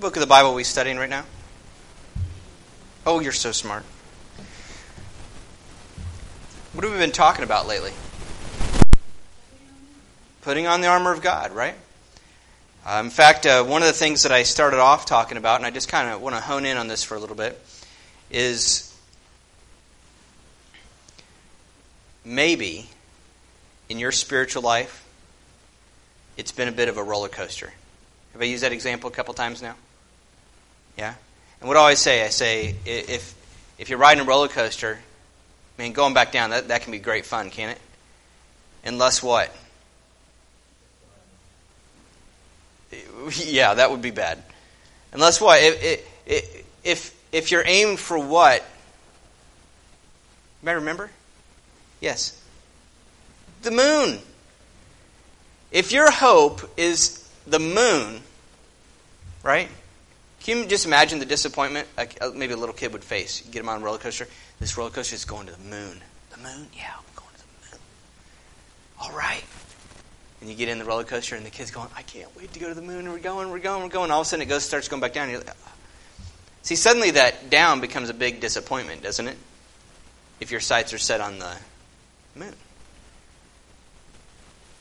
Book of the Bible are we studying right now? Oh, you're so smart. What have we been talking about lately? Putting on the armor of God, right? Uh, in fact, uh, one of the things that I started off talking about, and I just kind of want to hone in on this for a little bit, is maybe in your spiritual life, it's been a bit of a roller coaster. Have I used that example a couple times now? Yeah? And what do I always say? I say, if, if you're riding a roller coaster, I mean, going back down, that, that can be great fun, can't it? Unless what? Yeah, that would be bad. Unless what? If, if, if, you're aimed for what? You remember? Yes. The moon. If your hope is the moon, right? Can you just imagine the disappointment uh, maybe a little kid would face? You get him on a roller coaster. This roller coaster is going to the moon. The moon? Yeah, I'm going to the moon. All right. And you get in the roller coaster, and the kid's going, I can't wait to go to the moon. We're going, we're going, we're going. All of a sudden, it goes, starts going back down. Like, See, suddenly that down becomes a big disappointment, doesn't it? If your sights are set on the moon.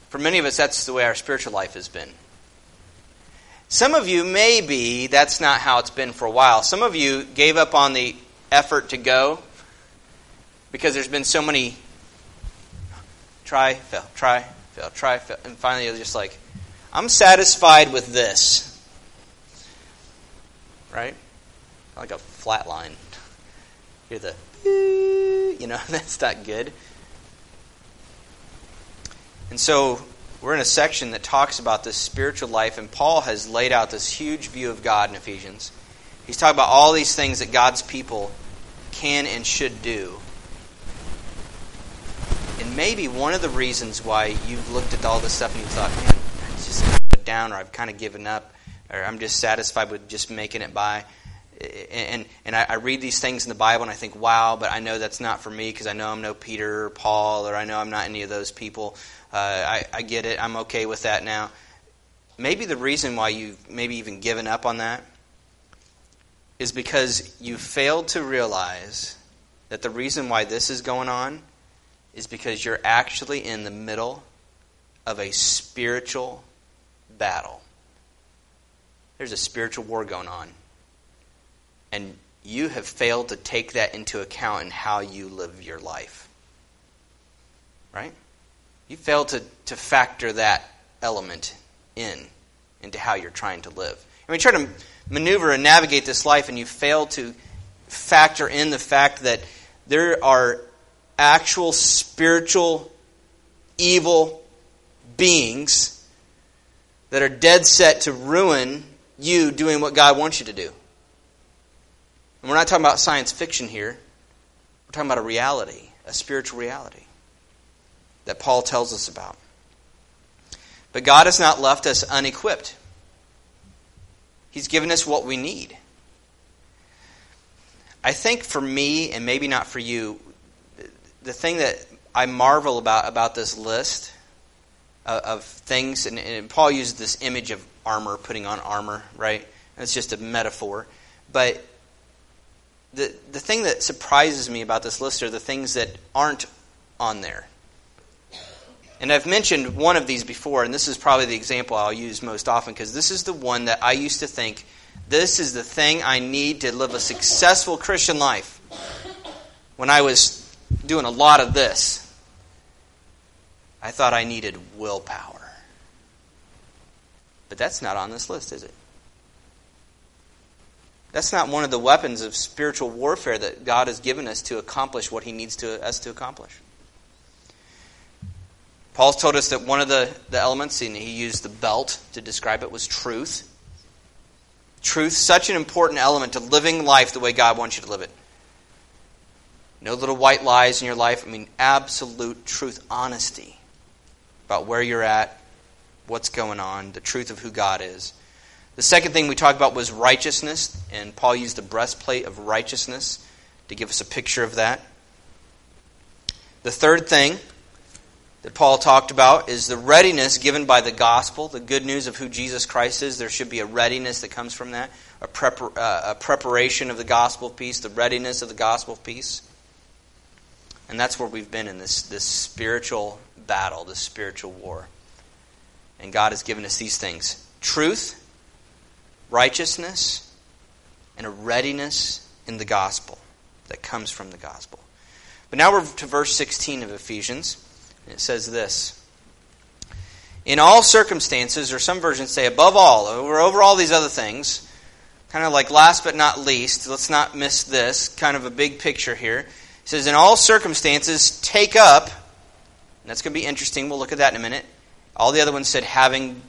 For many of us, that's the way our spiritual life has been. Some of you, maybe that's not how it's been for a while. Some of you gave up on the effort to go because there's been so many try, fail, try, fail, try, fail. And finally, you're just like, I'm satisfied with this. Right? Like a flat line. Hear the, you know, that's not good. And so we're in a section that talks about this spiritual life, and Paul has laid out this huge view of God in Ephesians. He's talking about all these things that God's people can and should do. And maybe one of the reasons why you've looked at all this stuff and you thought, man, it's just put down, or I've kind of given up, or I'm just satisfied with just making it by. And, and I, I read these things in the Bible and I think, wow, but I know that's not for me because I know I'm no Peter or Paul, or I know I'm not any of those people. Uh, I, I get it. I'm okay with that now. Maybe the reason why you've maybe even given up on that is because you failed to realize that the reason why this is going on is because you're actually in the middle of a spiritual battle. There's a spiritual war going on. And you have failed to take that into account in how you live your life. Right? You fail to, to factor that element in into how you're trying to live. I mean, try to maneuver and navigate this life, and you fail to factor in the fact that there are actual spiritual evil beings that are dead set to ruin you doing what God wants you to do. And we're not talking about science fiction here. We're talking about a reality, a spiritual reality that Paul tells us about. But God has not left us unequipped. He's given us what we need. I think for me, and maybe not for you, the thing that I marvel about about this list of, of things, and, and, Paul uses this image of armor, putting on armor, right? It's just a metaphor. But the, the thing that surprises me about this list are the things that aren't on there. And I've mentioned one of these before, and this is probably the example I'll use most often because this is the one that I used to think this is the thing I need to live a successful Christian life. When I was doing a lot of this, I thought I needed willpower. But that's not on this list, is it? That's not one of the weapons of spiritual warfare that God has given us to accomplish what He needs to, us to accomplish. Paul's told us that one of the, the elements, and he used the belt to describe it, was truth. Truth, such an important element to living life the way God wants you to live it. No little white lies in your life. I mean, absolute truth, honesty about where you're at, what's going on, the truth of who God is. The second thing we talked about was righteousness, and Paul used the breastplate of righteousness to give us a picture of that. The third thing that Paul talked about is the readiness given by the gospel, the good news of who Jesus Christ is. There should be a readiness that comes from that, a, uh, a preparation of the gospel of peace, the readiness of the gospel of peace. And that's where we've been in this, this spiritual battle, this spiritual war. And God has given us these things truth, righteousness, and a readiness in the gospel that comes from the gospel. But now we're to verse 16 of Ephesians. It says this In all circumstances, or some versions say above all, over all these other things. Kind of like last but not least, let's not miss this, kind of a big picture here. It says, In all circumstances, take up, that's going to be interesting. We'll look at that in a minute. All the other ones said having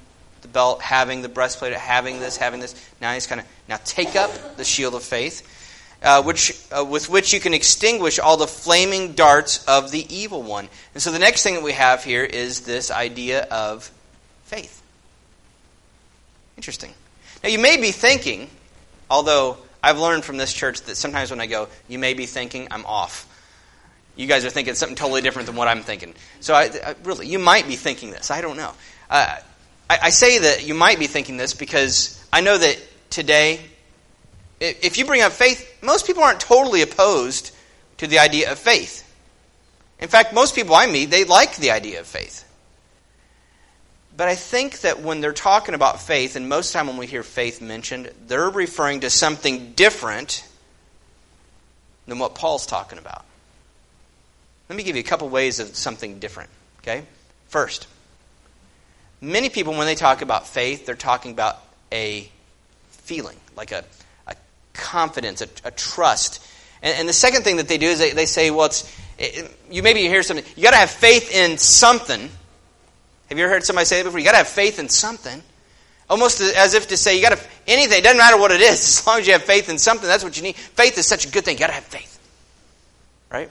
the belt, having the breastplate, having this, having this. Now he's kind of, now take up the shield of faith uh, which, uh, with which you can extinguish all the flaming darts of the evil one. And so the next thing that we have here is this idea of faith. Interesting. Now you may be thinking, although I've learned from this church that sometimes when I go, you may be thinking, I'm off. You guys are thinking something totally different than what I'm thinking. So I, I really, you might be thinking this. I don't know. Uh, I, I say that you might be thinking this because I know that today if you bring up faith, most people aren't totally opposed to the idea of faith. In fact, most people I meet, they like the idea of faith. But I think that when they're talking about faith, and most time when we hear faith mentioned, they're referring to something different than what Paul's talking about. Let me give you a couple ways of something different. Okay? First, many people, when they talk about faith, they're talking about a feeling, like a confidence, a, a trust. And, and, the second thing that they do is they, they say, well, it's, it, you maybe hear something, you got to have faith in something. Have you ever heard somebody say it before? You got to have faith in something. Almost as if to say, you got to, anything, it doesn't matter what it is, as long as you have faith in something, that's what you need. Faith is such a good thing, you got to have faith. Right?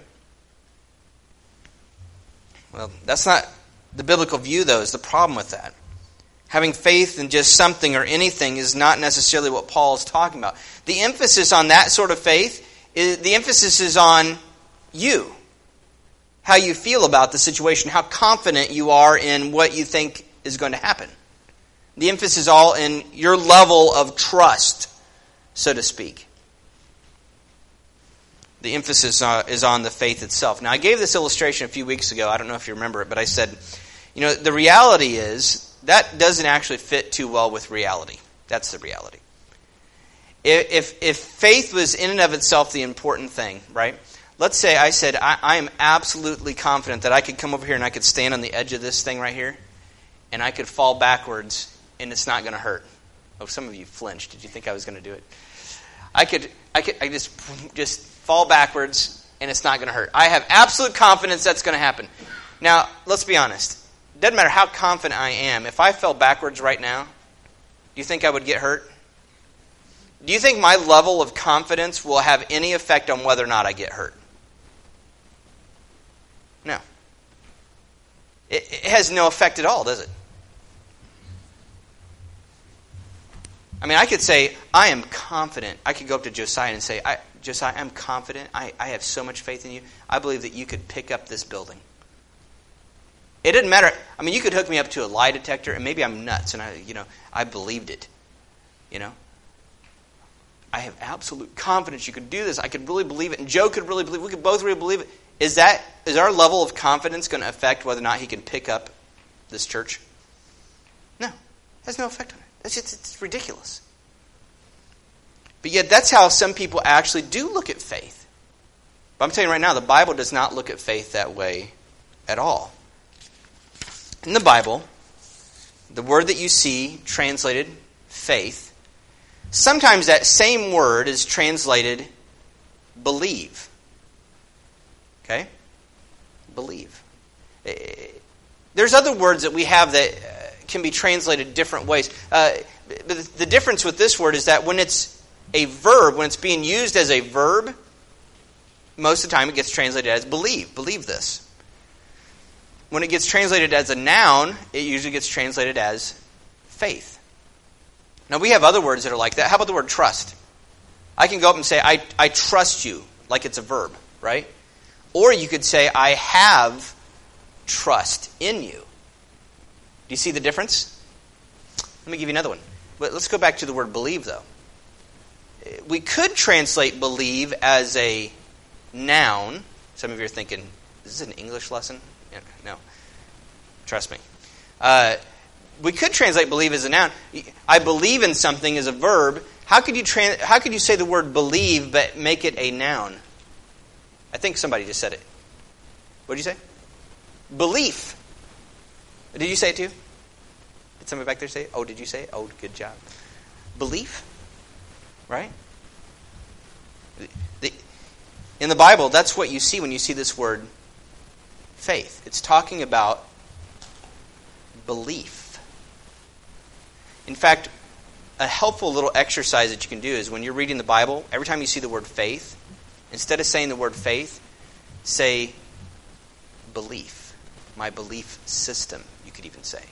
Well, that's not the biblical view, though, is the problem with that. Having faith in just something or anything is not necessarily what Paul is talking about. The emphasis on that sort of faith, the emphasis is on you. How you feel about the situation, how confident you are in what you think is going to happen. The emphasis is all in your level of trust, so to speak. The emphasis uh, is on the faith itself. Now, I gave this illustration a few weeks ago. I don't know if you remember it, but I said, you know, the reality is that doesn't actually fit too well with reality. That's the reality. If, if faith was in and of itself the important thing, right? Let's say I said, I, I am absolutely confident that I could come over here and I could stand on the edge of this thing right here, and I could fall backwards, and it's not going to hurt. Oh, some of you flinched. Did you think I was going to do it? I could, I could, I just, just fall backwards, and it's not going to hurt. I have absolute confidence that's going to happen. Now, let's be honest doesn't matter how confident I am, if I fell backwards right now, do you think I would get hurt? Do you think my level of confidence will have any effect on whether or not I get hurt? No. It, it has no effect at all, does it? I mean, I could say, I am confident. I could go up to Josiah and say, I, Josiah, I'm confident. I, I have so much faith in you. I believe that you could pick up this building. It didn't matter. I mean, you could hook me up to a lie detector, and maybe I'm nuts, and I, you know, I believed it. You know, I have absolute confidence you could do this. I could really believe it, and Joe could really believe. It. We could both really believe it. Is that is our level of confidence going to affect whether or not he can pick up this church? No, it has no effect on it. It's just it's ridiculous. But yet, that's how some people actually do look at faith. But I'm telling you right now, the Bible does not look at faith that way at all. In the Bible, the word that you see translated faith, sometimes that same word is translated believe. Okay? Believe. Eh, there's other words that we have that uh, can be translated different ways. Uh, the difference with this word is that when it's a verb, when it's being used as a verb, most of the time it gets translated as believe. Believe this when it gets translated as a noun, it usually gets translated as faith. Now, we have other words that are like that. How about the word trust? I can go up and say, I, I trust you, like it's a verb, right? Or you could say, I have trust in you. Do you see the difference? Let me give you another one. But let's go back to the word believe, though. We could translate believe as a noun. Some of you are thinking, is this an English lesson? No. Trust me. Uh, we could translate believe as a noun. I believe in something as a verb. How could you trans- how could you say the word believe but make it a noun? I think somebody just said it. What did you say? Belief. Did you say it too? Did somebody back there say it? Oh, did you say it? Oh, good job. Belief. Right? The, in the Bible, that's what you see when you see this word faith. It's talking about belief. In fact, a helpful little exercise that you can do is when you're reading the Bible, every time you see the word faith, instead of saying the word faith, say belief. My belief system, you could even say.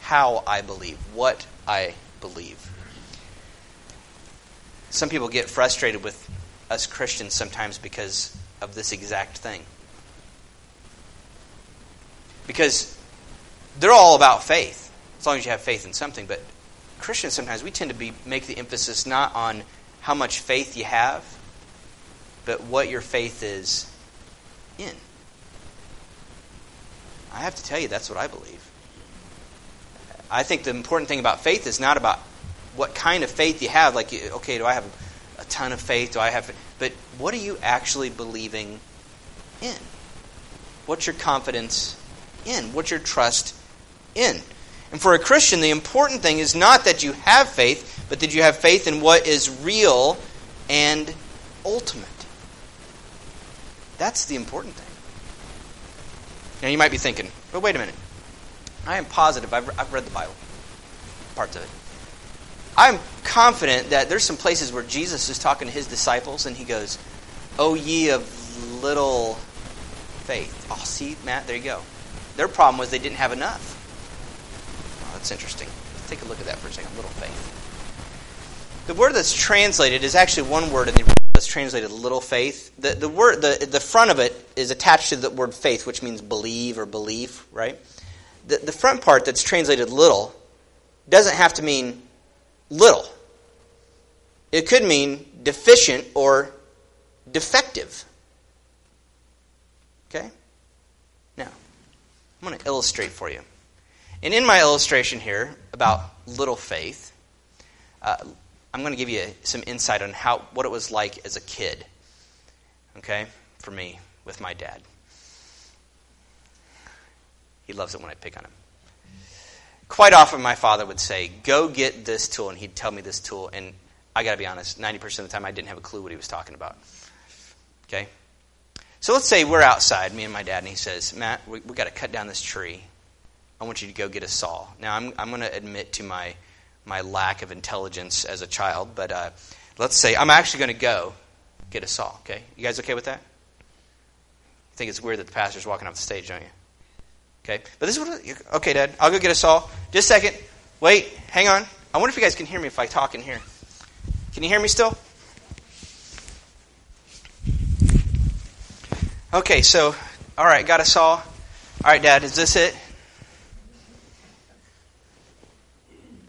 How I believe, what I believe. Some people get frustrated with us Christians sometimes because of this exact thing. Because they're all about faith, as long as you have faith in something. But Christians sometimes we tend to be make the emphasis not on how much faith you have, but what your faith is in. I have to tell you, that's what I believe. I think the important thing about faith is not about what kind of faith you have. Like, okay, do I have a ton of faith? Do I have. But what are you actually believing in? What's your confidence in? What's your trust in? And for a Christian, the important thing is not that you have faith, but that you have faith in what is real and ultimate. That's the important thing. Now, you might be thinking, but wait a minute. I am positive, I've, I've read the Bible, parts of it. I'm confident that there's some places where Jesus is talking to his disciples and he goes, Oh, ye of little faith. Oh, see, Matt, there you go. Their problem was they didn't have enough. That's interesting. Let's take a look at that for a second. Little faith. The word that's translated is actually one word in the that's translated little faith. The, the word the, the front of it is attached to the word faith, which means believe or belief, right? The, the front part that's translated little doesn't have to mean little. It could mean deficient or defective. Okay? I'm going to illustrate for you. And in my illustration here about little faith, uh, I'm going to give you some insight on how what it was like as a kid. Okay? For me with my dad. He loves it when I pick on him. Quite often my father would say, "Go get this tool," and he'd tell me this tool and I got to be honest, 90% of the time I didn't have a clue what he was talking about. Okay? So let's say we're outside, me and my dad, and he says, Matt, we, have got to cut down this tree. I want you to go get a saw. Now, I'm, I'm going to admit to my, my lack of intelligence as a child, but uh, let's say I'm actually going to go get a saw, okay? You guys okay with that? I think it's weird that the pastor's walking off the stage, don't you? Okay? But this is what. Okay, Dad, I'll go get a saw. Just a second. Wait, hang on. I wonder if you guys can hear me if I talk in here. Can you hear me still? Okay, so, all right, got a saw. All right, Dad, is this it?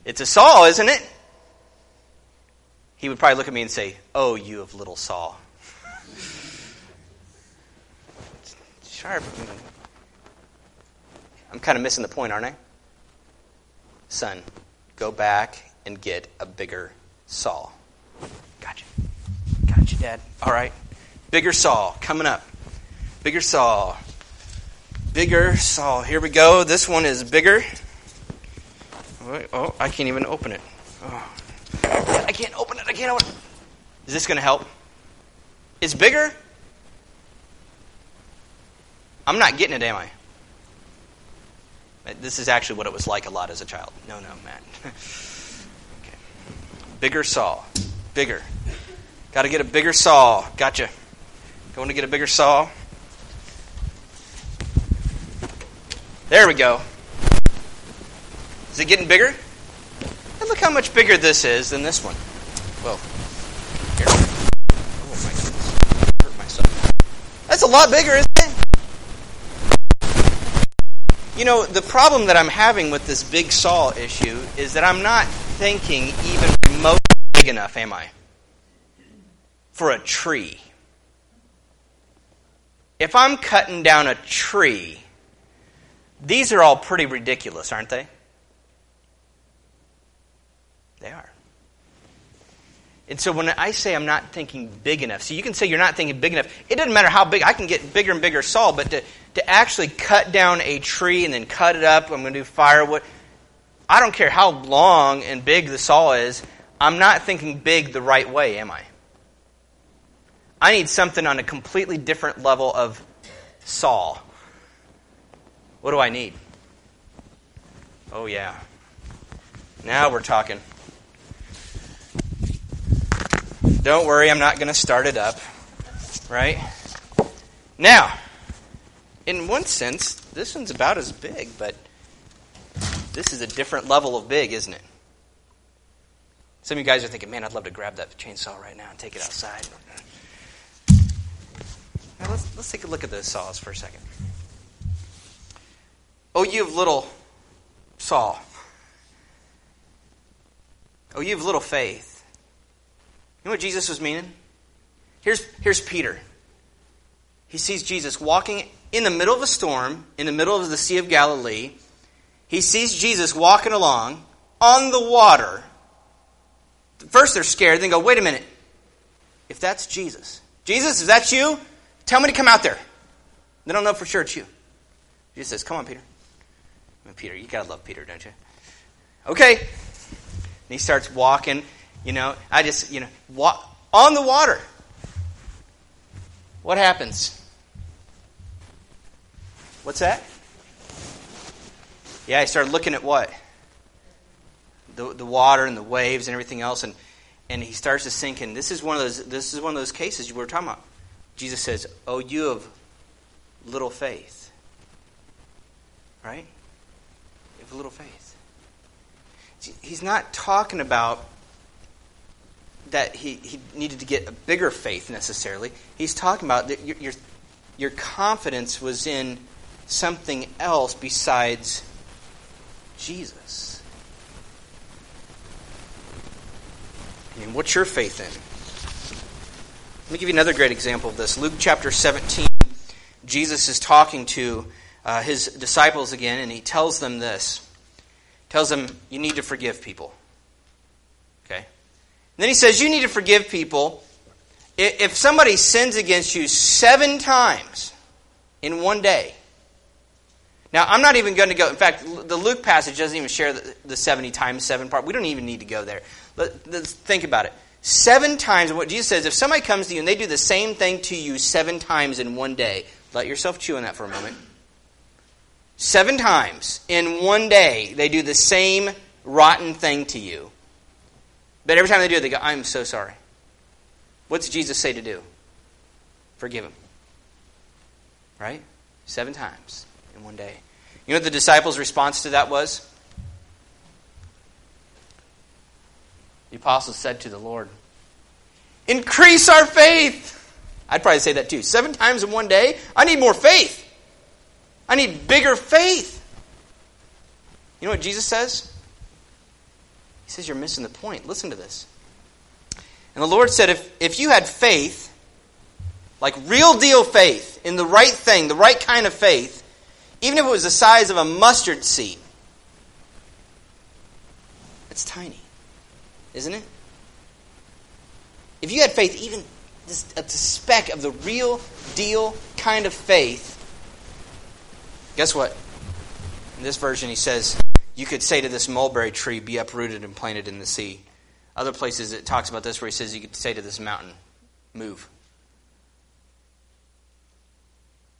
It's a saw, isn't it? He would probably look at me and say, Oh, you of little saw. Sharp. I'm kind of missing the point, aren't I? Son, go back and get a bigger saw. Gotcha. Gotcha, Dad. All right. Bigger saw coming up. Bigger saw. Bigger saw. Here we go. This one is bigger. Oh, I can't even open it. Oh. I can't open it. I can't open it. Is this going to help? It's bigger? I'm not getting it, am I? This is actually what it was like a lot as a child. No, no, Matt. okay. Bigger saw. Bigger. Got to get a bigger saw. Gotcha. Going to get a bigger saw. There we go. Is it getting bigger? And look how much bigger this is than this one. Well, Here. Oh my goodness. Hurt myself. That's a lot bigger, isn't it? You know, the problem that I'm having with this big saw issue is that I'm not thinking even remotely big enough, am I? For a tree. If I'm cutting down a tree, these are all pretty ridiculous, aren't they? They are. And so when I say I'm not thinking big enough, so you can say you're not thinking big enough. It doesn't matter how big. I can get bigger and bigger saw, but to, to actually cut down a tree and then cut it up, I'm going to do firewood. I don't care how long and big the saw is. I'm not thinking big the right way, am I? I need something on a completely different level of saw. What do I need? Oh, yeah. Now we're talking. Don't worry, I'm not going to start it up. Right? Now, in one sense, this one's about as big, but this is a different level of big, isn't it? Some of you guys are thinking, man, I'd love to grab that chainsaw right now and take it outside. Now let's, let's take a look at those saws for a second. Oh, you have little Saul, Oh, you have little faith. You know what Jesus was meaning? Here's, here's Peter. He sees Jesus walking in the middle of a storm, in the middle of the Sea of Galilee. He sees Jesus walking along on the water. First, they're scared, then go, wait a minute. If that's Jesus, Jesus, is that you? Tell me to come out there. They don't know for sure it's you. Jesus says, Come on, Peter. Mean, Peter, you gotta love Peter, don't you? Okay. And he starts walking. You know, I just, you know, on the water. What happens? What's that? Yeah, I started looking at what? The, the water and the waves and everything else, and, and he starts to sink And This is one of those this is one of those cases we were talking about. Jesus says, Oh, you have little faith. Right? Have little faith. He's not talking about that he, he needed to get a bigger faith necessarily. He's talking about that your, your, your confidence was in something else besides Jesus. I mean, what's your faith in? Let me give you another great example of this. Luke chapter 17, Jesus is talking to uh, his disciples again, and he tells them this. He tells them, You need to forgive people. Okay? And then he says, You need to forgive people. If somebody sins against you seven times in one day, now, I'm not even going to go. In fact, the Luke passage doesn't even share the, the 70 times 7 part. We don't even need to go there. Let, us think about it. Seven times, what Jesus says, if somebody comes to you and they do the same thing to you seven times in one day, let yourself chew on that for a moment. Seven times in one day, they do the same rotten thing to you. But every time they do it, they go, I'm so sorry. What's Jesus say to do? Forgive him. Right? Seven times in one day. You know what the disciples' response to that was? The apostles said to the Lord, Increase our faith. I'd probably say that too. Seven times in one day? I need more faith. I need bigger faith. You know what Jesus says? He says, You're missing the point. Listen to this. And the Lord said, If, if you had faith, like real deal faith, in the right thing, the right kind of faith, even if it was the size of a mustard seed, it's tiny, isn't it? If you had faith, even just a speck of the real deal kind of faith, guess what? In this version, he says, you could say to this mulberry tree, Be uprooted and planted in the sea. Other places it talks about this where he says you could say to this mountain, Move.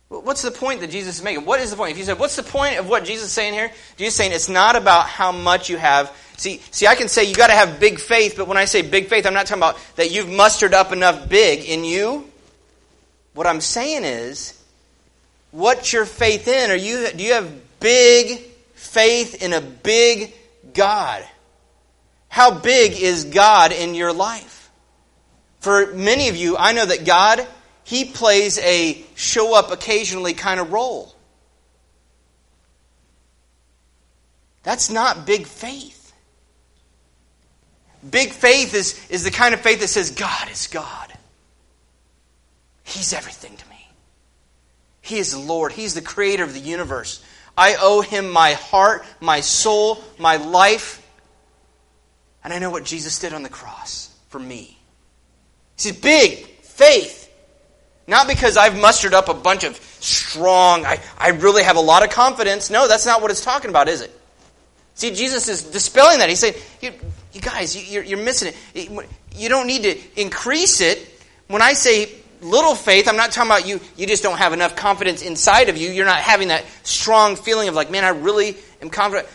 What's the point that Jesus is making? What is the point? If you said, what's the point of what Jesus is saying here? Jesus is saying it's not about how much you have. See, see, I can say you got to have big faith, but when I say big faith, I'm not talking about that you've mustered up enough big in you. What I'm saying is, what's your faith in? Are you do you have big faith in a big God. How big is God in your life? For many of you, I know that God, He plays a show up occasionally kind of role. That's not big faith. Big faith is, is the kind of faith that says, God is God. He's everything to me. He is the Lord. He's the creator of the universe. I owe him my heart, my soul, my life. And I know what Jesus did on the cross for me. He See, big faith. Not because I've mustered up a bunch of strong, I, I really have a lot of confidence. No, that's not what it's talking about, is it? See, Jesus is dispelling that. He's saying, you, you guys, you, you're missing it. You don't need to increase it. When I say little faith, I'm not talking about you, you just don't have enough confidence inside of you. You're not having that strong feeling of like, man, I really am confident.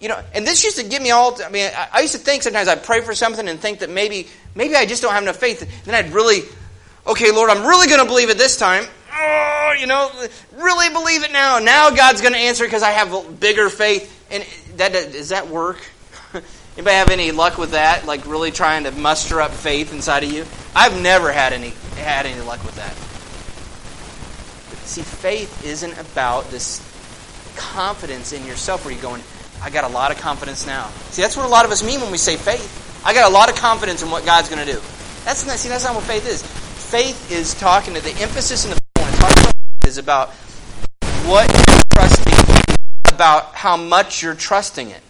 You know, and this used to get me all, I mean, I used to think sometimes I'd pray for something and think that maybe, maybe I just don't have enough faith. And Then I'd really, okay, Lord, I'm really going to believe it this time. Oh, you know, really believe it now. Now God's going to answer because I have bigger faith. And that does that work? Anybody have any luck with that? Like really trying to muster up faith inside of you? I've never had any had any luck with that. But see, faith isn't about this confidence in yourself where you're going, I got a lot of confidence now. See, that's what a lot of us mean when we say faith. I got a lot of confidence in what God's going to do. That's not, see, that's not what faith is. Faith is talking to the emphasis in the is about what you're trusting, about how much you're trusting it.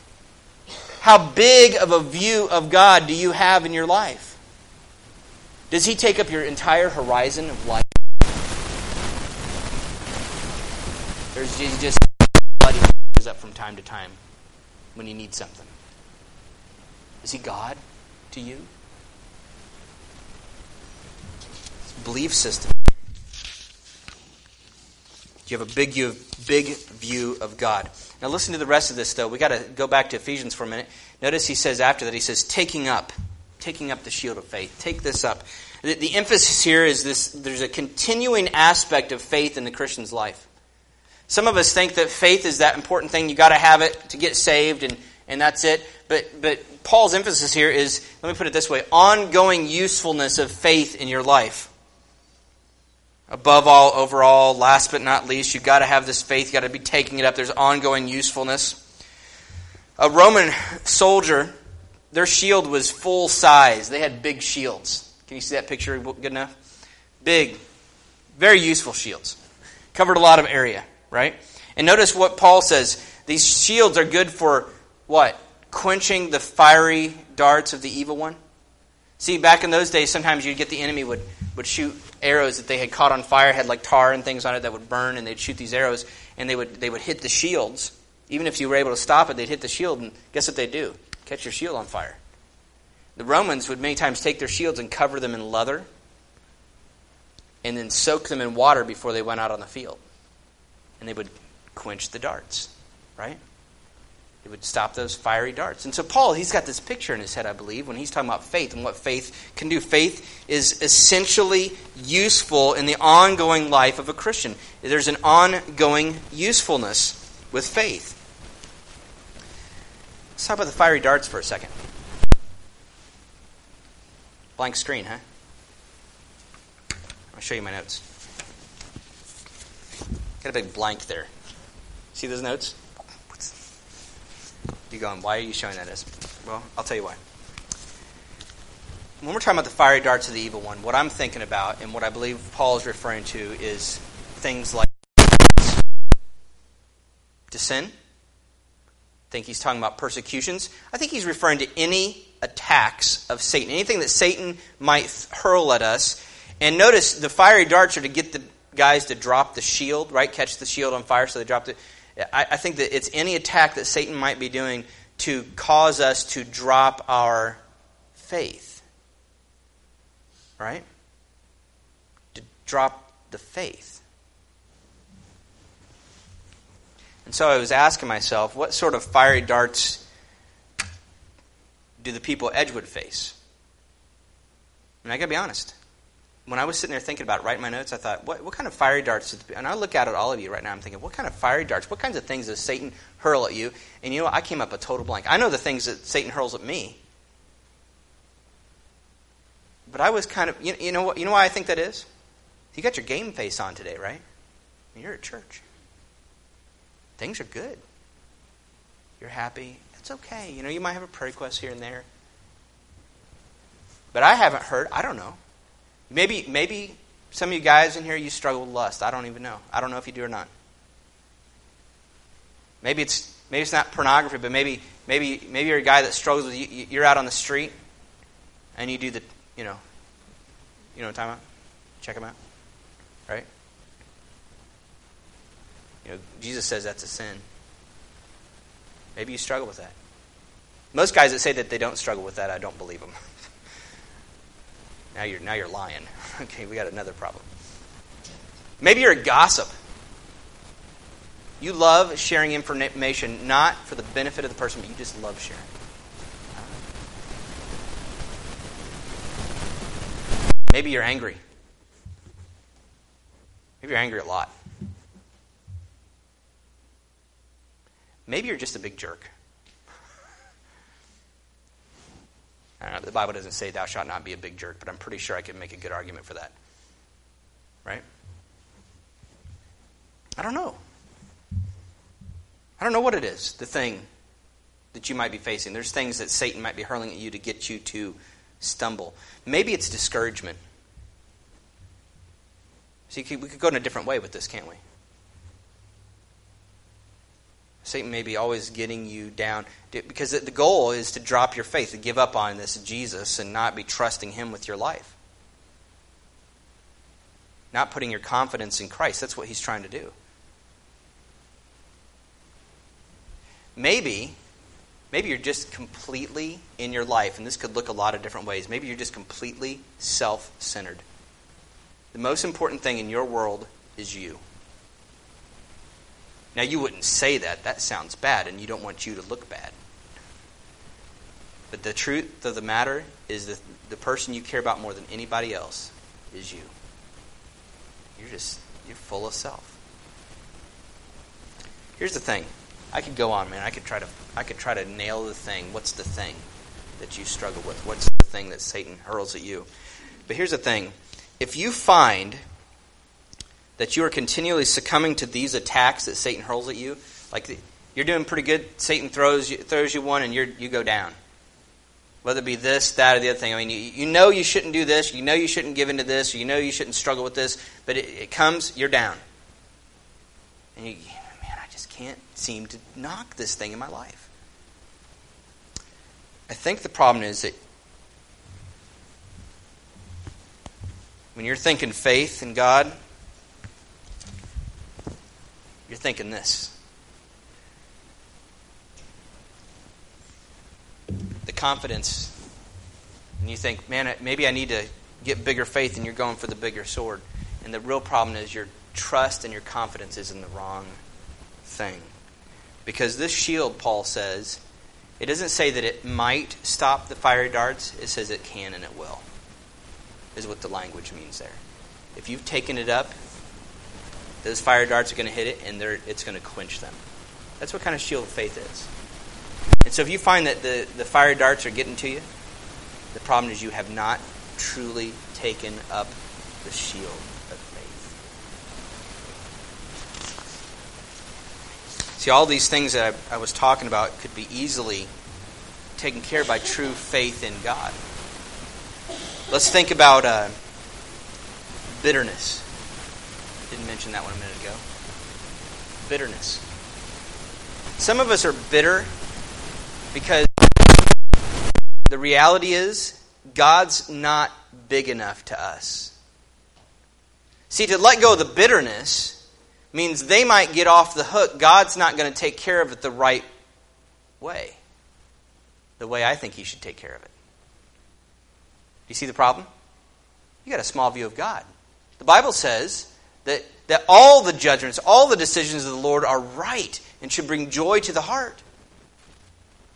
How big of a view of God do you have in your life? Does He take up your entire horizon of life? Or is He just bloody up from time to time when you need something? Is He God to you? Belief system. Do you have a big view, big view of God. Now listen to the rest of this, though. we got to go back to Ephesians for a minute. Notice he says after that, he says, taking up, taking up the shield of faith. Take this up. The, the emphasis here is this there's a continuing aspect of faith in the Christian's life. Some of us think that faith is that important thing. you got to have it to get saved, and, and that's it. But, but Paul's emphasis here is, let me put it this way, ongoing usefulness of faith in your life. Above all, overall, last but not least, you've got to have this faith. You've got to be taking it up. There's ongoing usefulness. A Roman soldier, their shield was full size. They had big shields. Can you see that picture good enough? Big, very useful shields. Covered a lot of area, right? And notice what Paul says. These shields are good for what? Quenching the fiery darts of the evil one. See, back in those days, sometimes you'd get the enemy would, would shoot arrows that they had caught on fire, had like tar and things on it that would burn, and they'd shoot these arrows, and they would, they would hit the shields. Even if you were able to stop it, they'd hit the shield, and guess what they'd do? Catch your shield on fire. The Romans would many times take their shields and cover them in leather, and then soak them in water before they went out on the field. And they would quench the darts, right? It would stop those fiery darts. And so, Paul, he's got this picture in his head, I believe, when he's talking about faith and what faith can do. Faith is essentially useful in the ongoing life of a Christian. There's an ongoing usefulness with faith. Let's talk about the fiery darts for a second. Blank screen, huh? I'll show you my notes. Got a big blank there. See those notes? You going, why are you showing that? Well, I'll tell you why. When we're talking about the fiery darts of the evil one, what I'm thinking about and what I believe Paul is referring to is things like to sin. I think he's talking about persecutions. I think he's referring to any attacks of Satan, anything that Satan might hurl at us. And notice the fiery darts are to get the guys to drop the shield, right? Catch the shield on fire so they drop it. I, I think that it's any attack that Satan might be doing to cause us to drop our faith. Right? To drop the faith. And so I was asking myself, what sort of fiery darts do the people Edgewood face? And I got to be honest when I was sitting there thinking about it, writing my notes, I thought, what, what kind of fiery darts? And I look out at all of you right now. I'm thinking, what kind of fiery darts? What kinds of things does Satan hurl at you? And you know, I came up a total blank. I know the things that Satan hurls at me, but I was kind of, you, you know what? You know why I think that is? You got your game face on today, right? You're at church. Things are good. you're happy, it's okay. You know, you might have a prayer request here and there. But I haven't heard, I don't know. Maybe, maybe some of you guys in here, you struggle with lust. I don't even know. I don't know if you do or not. Maybe it's maybe it's not pornography, but maybe maybe maybe you're a guy that struggles with you, you're out on the street and you do the you know you know time out check them out right you know Jesus says that's a sin maybe you struggle with that most guys that say that they don't struggle with that I don't believe them now you're now you're lying okay we got another problem maybe you're a gossip you love sharing information not for the benefit of the person, but you just love sharing. Maybe you're angry. Maybe you're angry a lot. Maybe you're just a big jerk. Know, the Bible doesn't say thou shalt not be a big jerk, but I'm pretty sure I could make a good argument for that. Right? I don't know. I don't know what it is, the thing that you might be facing. There's things that Satan might be hurling at you to get you to stumble. Maybe it's discouragement. See, we could go in a different way with this, can't we? Satan may be always getting you down because the goal is to drop your faith, to give up on this Jesus and not be trusting Him with your life. Not putting your confidence in Christ. That's what He's trying to do. Maybe, maybe you're just completely in your life, and this could look a lot of different ways. Maybe you're just completely self centered. The most important thing in your world is you. Now, you wouldn't say that. That sounds bad, and you don't want you to look bad. But the truth of the matter is that the person you care about more than anybody else is you. You're just, you're full of self. Here's the thing I could go on, man. I could try to I could try to nail the thing. What's the thing that you struggle with? What's the thing that Satan hurls at you? But here's the thing. If you find that you are continually succumbing to these attacks that Satan hurls at you, like you're doing pretty good, Satan throws you, throws you one and you you go down. Whether it be this, that, or the other thing. I mean, you, you know you shouldn't do this. You know you shouldn't give into this. You know you shouldn't struggle with this. But it, it comes, you're down. And you, man, I just can't seem to knock this thing in my life. I think the problem is that when you're thinking faith in God, you're thinking this. The confidence, and you think, man, maybe I need to get bigger faith, and you're going for the bigger sword. And the real problem is your trust and your confidence is in the wrong thing. Because this shield, Paul says, it doesn't say that it might stop the fiery darts, it says it can and it will, is what the language means there. If you've taken it up, those fire darts are going to hit it and it's going to quench them. That's what kind of shield of faith is. And so if you find that the, the fire darts are getting to you, the problem is you have not truly taken up the shield of faith. See, all these things that I, I was talking about could be easily taken care of by true faith in God. Let's think about uh, bitterness. Didn't mention that one a minute ago. Bitterness. Some of us are bitter because the reality is God's not big enough to us. See, to let go of the bitterness means they might get off the hook. God's not going to take care of it the right way, the way I think He should take care of it. Do you see the problem? You got a small view of God. The Bible says that, that all the judgments, all the decisions of the Lord are right and should bring joy to the heart.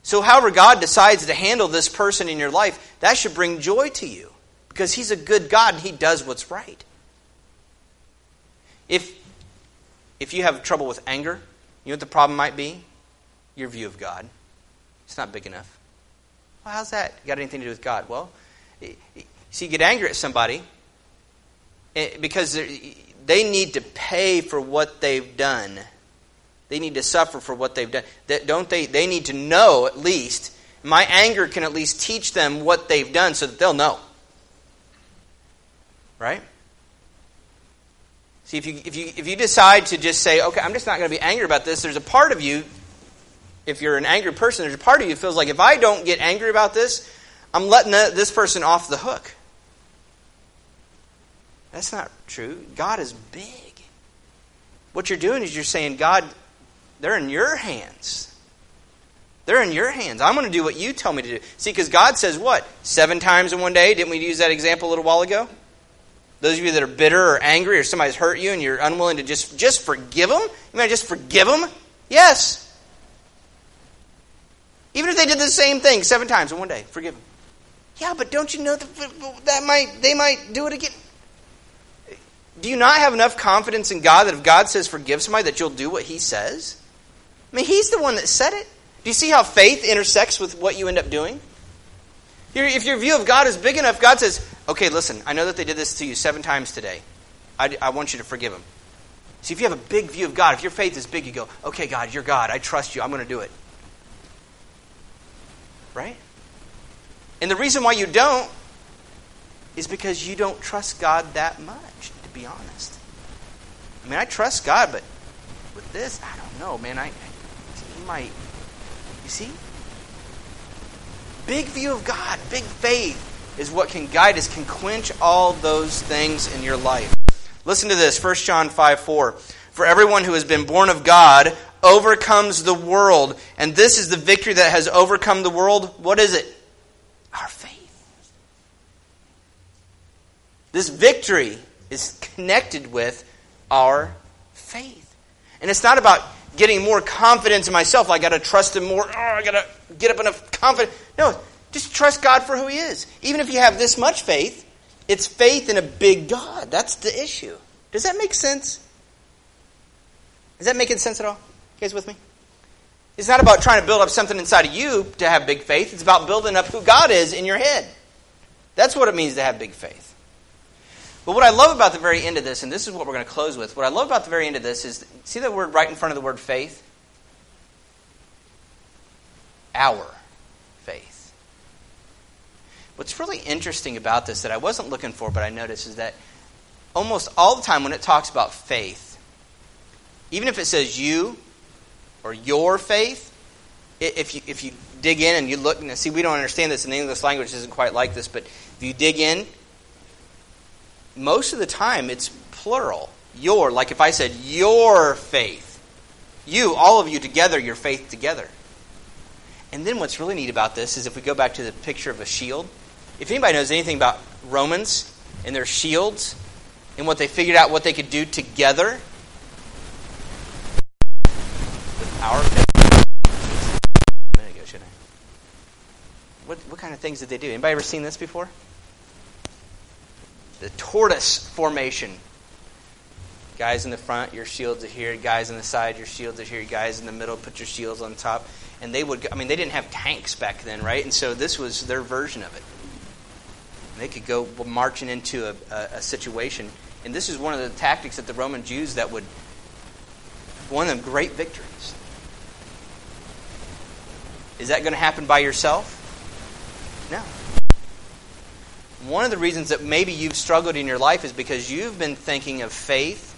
So, however, God decides to handle this person in your life, that should bring joy to you because He's a good God and He does what's right. If if you have trouble with anger, you know what the problem might be? Your view of God. It's not big enough. Well, how's that got anything to do with God? Well, see, you get angry at somebody eh, because they need to pay for what they've done. they need to suffer for what they've done. Don't they? They need to know at least. My anger can at least teach them what they've done so that they'll know. Right? See, if you, if you, if you decide to just say, okay, I'm just not going to be angry about this, there's a part of you, if you're an angry person, there's a part of you feels like if I don't get angry about this, I'm letting this person off the hook. That's not true. God is big. What you're doing is you're saying, God, they're in your hands. They're in your hands. I'm going to do what you tell me to do. See, because God says what? Seven times in one day? Didn't we use that example a little while ago? Those of you that are bitter or angry or somebody's hurt you and you're unwilling to just, just forgive them? You mean just forgive them? Yes. Even if they did the same thing seven times in one day, forgive them. Yeah, but don't you know that, that might they might do it again? Do you not have enough confidence in God that if God says forgive somebody, that you'll do what He says? I mean, He's the one that said it. Do you see how faith intersects with what you end up doing? If your view of God is big enough, God says, okay, listen, I know that they did this to you seven times today. I, I want you to forgive them. See, if you have a big view of God, if your faith is big, you go, okay, God, you're God. I trust you. I'm going to do it. Right? And the reason why you don't is because you don't trust God that much, be honest. I mean, I trust God, but with this, I don't know, man. I, I might, you see? Big view of God, big faith is what can guide us, can quench all those things in your life. Listen to this 1 John 5 4. For everyone who has been born of God overcomes the world. And this is the victory that has overcome the world. What is it? Our faith. This victory is connected with our faith. And it's not about getting more confidence in myself. I got to trust Him more. Oh, I got to get up enough confidence. No, just trust God for who He is. Even if you have this much faith, it's faith in a big God. That's the issue. Does that make sense? Is that making sense at all? You guys with me? It's not about trying to build up something inside of you to have big faith. It's about building up who God is in your head. That's what it means to have big faith. But what I love about the very end of this, and this is what we're going to close with, what I love about the very end of this is see that word right in front of the word faith? Our faith. What's really interesting about this that I wasn't looking for, but I noticed is that almost all the time when it talks about faith, even if it says you or your faith, if you, if you dig in and you look, and see, we don't understand this in the English language, isn't quite like this, but if you dig in, most of the time it's plural. Your, like if I said your faith. You, all of you together, your faith together. And then what's really neat about this is if we go back to the picture of a shield, if anybody knows anything about Romans and their shields and what they figured out what they could do together our? What, what kind of things did they do? Anybody ever seen this before? The tortoise formation. Guys in the front, your shields are here. Guys in the side, your shields are here. Guys in the middle, put your shields on top. And they would, I mean, they didn't have tanks back then, right? And so this was their version of it. They could go marching into a, a, a situation. And this is one of the tactics that the Romans used that would, one of them great victories. Is that going to happen by yourself? No. One of the reasons that maybe you've struggled in your life is because you've been thinking of faith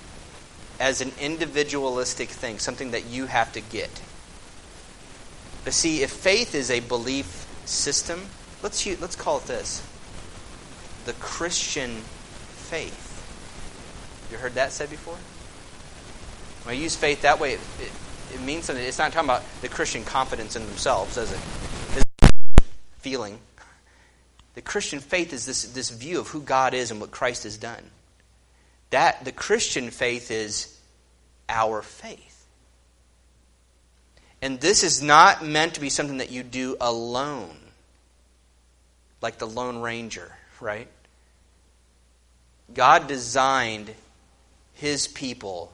as an individualistic thing, something that you have to get. But see, if faith is a belief system, let's let's call it this: the Christian faith. You heard that said before? When I use faith that way, it, it, it means something. It's not talking about the Christian confidence in themselves, does it? It's feeling. The Christian faith is this, this view of who God is and what Christ has done. That the Christian faith is our faith. And this is not meant to be something that you do alone, like the Lone Ranger, right? God designed his people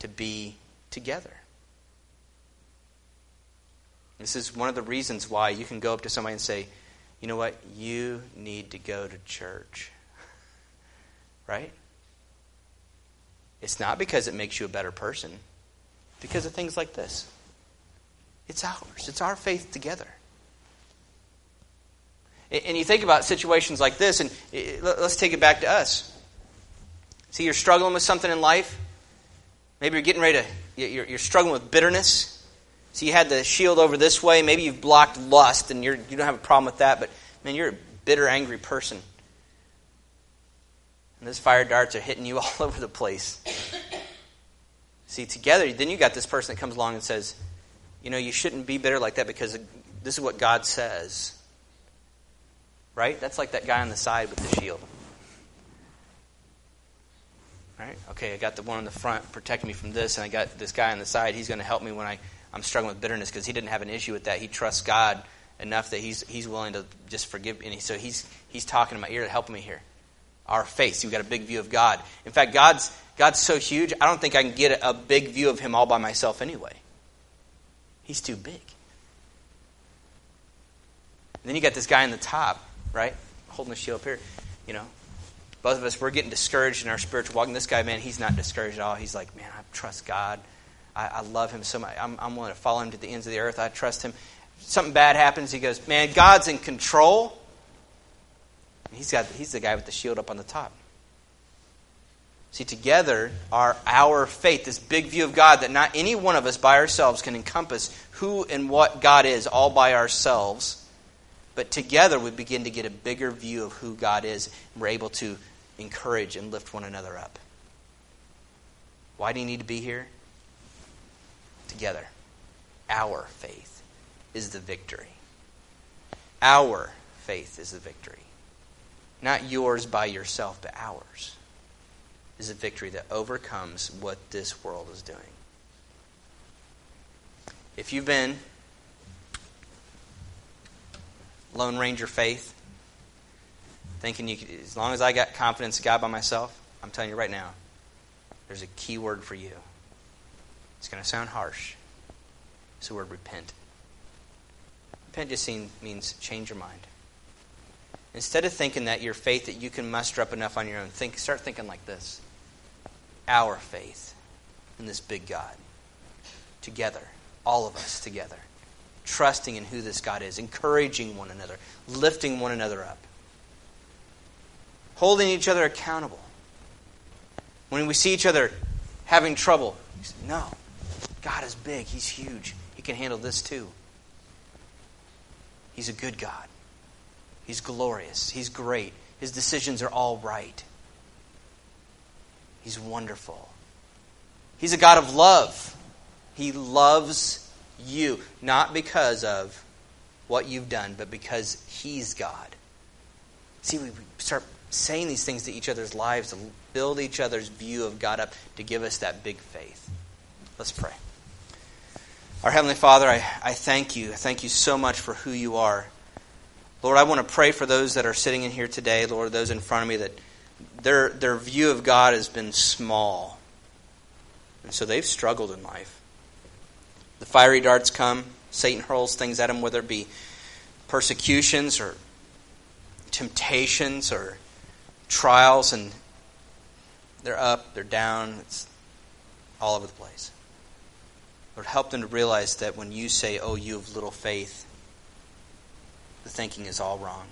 to be together. This is one of the reasons why you can go up to somebody and say, you know what? You need to go to church. Right? It's not because it makes you a better person. Because of things like this. It's ours, it's our faith together. And you think about situations like this, and let's take it back to us. See, you're struggling with something in life. Maybe you're getting ready to, you're, struggling with bitterness. So you had the shield over this way. Maybe you've blocked lust, and you're, you don't have a problem with that, but man, you're a bitter, angry person. And those fire darts are hitting you all over the place. See, together, then you got this person that comes along and says, you know, you shouldn't be bitter like that because this is what God says. Right? That's like that guy on the side with the shield. Right? Okay, I got the one on the front protecting me from this, and I got this guy on the side. He's going to help me when I, I'm struggling with bitterness because he didn't have an issue with that. He trusts God enough that he's, he's willing to just forgive. He, so he's, he's talking in my ear, helping me here. Our face. We've got a big view of God. In fact, God's, God's so huge, I don't think I can get a, a big view of him all by myself anyway. He's too big. And then you got this guy in the top right? Holding the shield up here. You know, both of us, we're getting discouraged in our spiritual walk. And this guy, man, he's not discouraged at all. He's like, man, I trust God. I, I love him so much. I'm, I'm willing to follow him to the ends of the earth. I trust him. Something bad happens. He goes, man, God's in control. he's, got, he's the guy with the shield up on the top. See, together are our faith, this big view of God that not any one of us by ourselves can encompass who and what God is all by ourselves. But together we begin to get a bigger view of who God is, and we're able to encourage and lift one another up. Why do you need to be here? Together. Our faith is the victory. Our faith is the victory. Not yours by yourself, but ours is a victory that overcomes what this world is doing. If you've been Lone Ranger faith, thinking you could, as long as I got confidence in God by myself, I'm telling you right now, there's a key word for you. It's going to sound harsh. It's the word repent. Repent just means change your mind. Instead of thinking that your faith that you can muster up enough on your own, think, start thinking like this. Our faith in this big God. Together. All of us together trusting in who this God is, encouraging one another, lifting one another up, holding each other accountable. When we see each other having trouble, say, no, God is big, He's huge, He can handle this too. He's a good God. He's glorious. He's great. His decisions are all right. He's wonderful. He's a God of love. He loves you, not because of what you've done, but because He's God. See, we start saying these things to each other's lives to build each other's view of God up to give us that big faith. Let's pray. Our Heavenly Father, I, I thank you. I thank you so much for who you are. Lord, I want to pray for those that are sitting in here today, Lord, those in front of me that their, their view of God has been small. And so they've struggled in life. The fiery darts come, Satan hurls things at them, whether it be persecutions or temptations or trials, and they're up, they're down, it's all over the place. Lord, help them to realize that when you say, Oh, you have little faith, the thinking is all wrong.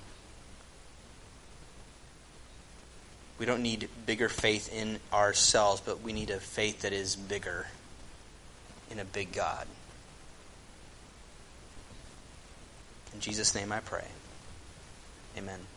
We don't need bigger faith in ourselves, but we need a faith that is bigger in a big God. In Jesus' name I pray. Amen.